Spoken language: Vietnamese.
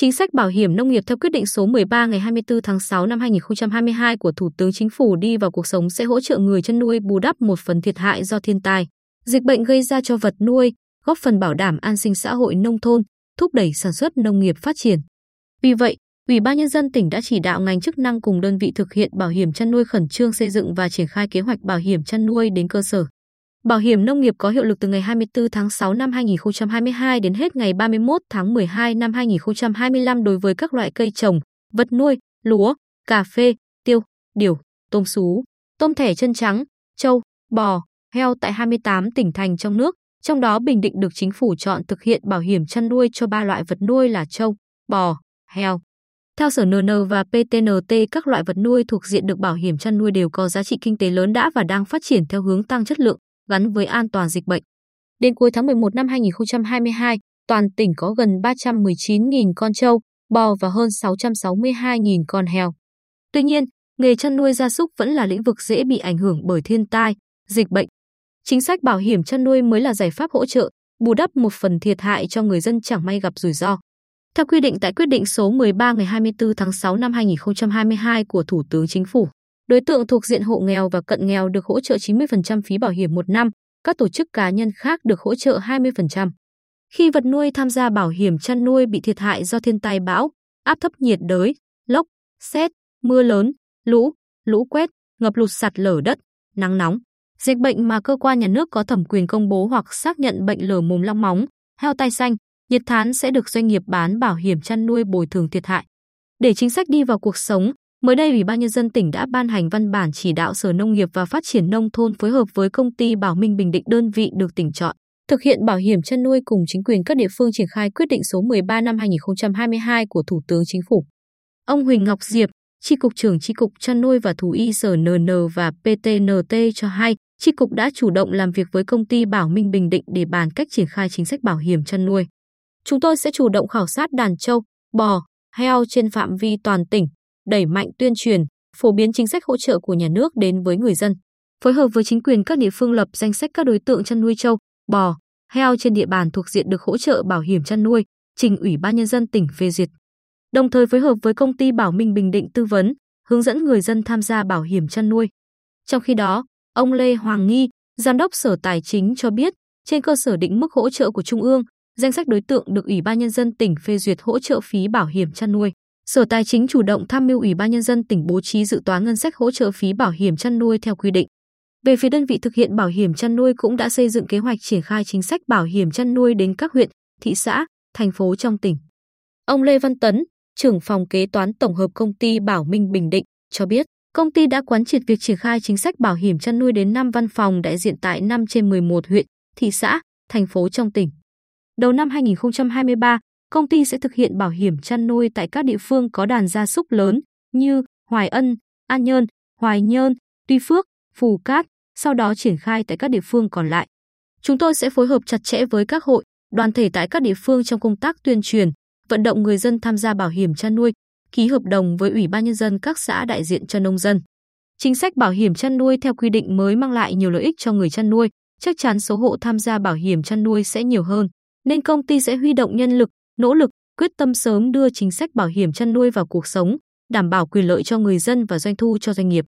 Chính sách bảo hiểm nông nghiệp theo quyết định số 13 ngày 24 tháng 6 năm 2022 của Thủ tướng Chính phủ đi vào cuộc sống sẽ hỗ trợ người chăn nuôi bù đắp một phần thiệt hại do thiên tai, dịch bệnh gây ra cho vật nuôi, góp phần bảo đảm an sinh xã hội nông thôn, thúc đẩy sản xuất nông nghiệp phát triển. Vì vậy, Ủy ban nhân dân tỉnh đã chỉ đạo ngành chức năng cùng đơn vị thực hiện bảo hiểm chăn nuôi khẩn trương xây dựng và triển khai kế hoạch bảo hiểm chăn nuôi đến cơ sở. Bảo hiểm nông nghiệp có hiệu lực từ ngày 24 tháng 6 năm 2022 đến hết ngày 31 tháng 12 năm 2025 đối với các loại cây trồng, vật nuôi, lúa, cà phê, tiêu, điều, tôm sú, tôm thẻ chân trắng, trâu, bò, heo tại 28 tỉnh thành trong nước, trong đó Bình Định được chính phủ chọn thực hiện bảo hiểm chăn nuôi cho ba loại vật nuôi là trâu, bò, heo. Theo Sở NN và PTNT, các loại vật nuôi thuộc diện được bảo hiểm chăn nuôi đều có giá trị kinh tế lớn đã và đang phát triển theo hướng tăng chất lượng, gắn với an toàn dịch bệnh. Đến cuối tháng 11 năm 2022, toàn tỉnh có gần 319.000 con trâu, bò và hơn 662.000 con heo. Tuy nhiên, nghề chăn nuôi gia súc vẫn là lĩnh vực dễ bị ảnh hưởng bởi thiên tai, dịch bệnh. Chính sách bảo hiểm chăn nuôi mới là giải pháp hỗ trợ, bù đắp một phần thiệt hại cho người dân chẳng may gặp rủi ro. Theo quy định tại quyết định số 13 ngày 24 tháng 6 năm 2022 của Thủ tướng Chính phủ, đối tượng thuộc diện hộ nghèo và cận nghèo được hỗ trợ 90% phí bảo hiểm một năm, các tổ chức cá nhân khác được hỗ trợ 20%. Khi vật nuôi tham gia bảo hiểm chăn nuôi bị thiệt hại do thiên tai bão, áp thấp nhiệt đới, lốc, xét, mưa lớn, lũ, lũ quét, ngập lụt sạt lở đất, nắng nóng, dịch bệnh mà cơ quan nhà nước có thẩm quyền công bố hoặc xác nhận bệnh lở mồm long móng, heo tai xanh, nhiệt thán sẽ được doanh nghiệp bán bảo hiểm chăn nuôi bồi thường thiệt hại. Để chính sách đi vào cuộc sống, mới đây Ủy ban nhân dân tỉnh đã ban hành văn bản chỉ đạo Sở Nông nghiệp và Phát triển nông thôn phối hợp với công ty Bảo Minh Bình Định đơn vị được tỉnh chọn thực hiện bảo hiểm chăn nuôi cùng chính quyền các địa phương triển khai quyết định số 13 năm 2022 của Thủ tướng Chính phủ. Ông Huỳnh Ngọc Diệp, Tri cục trưởng Tri cục chăn nuôi và thú y Sở NN và PTNT cho hay, Tri cục đã chủ động làm việc với công ty Bảo Minh Bình Định để bàn cách triển khai chính sách bảo hiểm chăn nuôi. Chúng tôi sẽ chủ động khảo sát đàn trâu, bò, heo trên phạm vi toàn tỉnh, đẩy mạnh tuyên truyền, phổ biến chính sách hỗ trợ của nhà nước đến với người dân. Phối hợp với chính quyền các địa phương lập danh sách các đối tượng chăn nuôi trâu, bò, heo trên địa bàn thuộc diện được hỗ trợ bảo hiểm chăn nuôi, trình Ủy ban nhân dân tỉnh phê duyệt. Đồng thời phối hợp với công ty Bảo Minh Bình Định tư vấn, hướng dẫn người dân tham gia bảo hiểm chăn nuôi. Trong khi đó, ông Lê Hoàng Nghi, giám đốc Sở Tài chính cho biết, trên cơ sở định mức hỗ trợ của Trung ương, danh sách đối tượng được Ủy ban nhân dân tỉnh phê duyệt hỗ trợ phí bảo hiểm chăn nuôi. Sở Tài chính chủ động tham mưu Ủy ban nhân dân tỉnh bố trí dự toán ngân sách hỗ trợ phí bảo hiểm chăn nuôi theo quy định. Về phía đơn vị thực hiện bảo hiểm chăn nuôi cũng đã xây dựng kế hoạch triển khai chính sách bảo hiểm chăn nuôi đến các huyện, thị xã, thành phố trong tỉnh. Ông Lê Văn Tấn, trưởng phòng kế toán tổng hợp công ty Bảo Minh Bình Định cho biết, công ty đã quán triệt việc triển khai chính sách bảo hiểm chăn nuôi đến 5 văn phòng đại diện tại 5 trên 11 huyện, thị xã, thành phố trong tỉnh. Đầu năm 2023, công ty sẽ thực hiện bảo hiểm chăn nuôi tại các địa phương có đàn gia súc lớn như Hoài Ân, An Nhơn, Hoài Nhơn, Tuy Phước, Phù Cát, sau đó triển khai tại các địa phương còn lại. Chúng tôi sẽ phối hợp chặt chẽ với các hội, đoàn thể tại các địa phương trong công tác tuyên truyền, vận động người dân tham gia bảo hiểm chăn nuôi, ký hợp đồng với Ủy ban nhân dân các xã đại diện cho nông dân. Chính sách bảo hiểm chăn nuôi theo quy định mới mang lại nhiều lợi ích cho người chăn nuôi, chắc chắn số hộ tham gia bảo hiểm chăn nuôi sẽ nhiều hơn, nên công ty sẽ huy động nhân lực, nỗ lực, quyết tâm sớm đưa chính sách bảo hiểm chăn nuôi vào cuộc sống, đảm bảo quyền lợi cho người dân và doanh thu cho doanh nghiệp.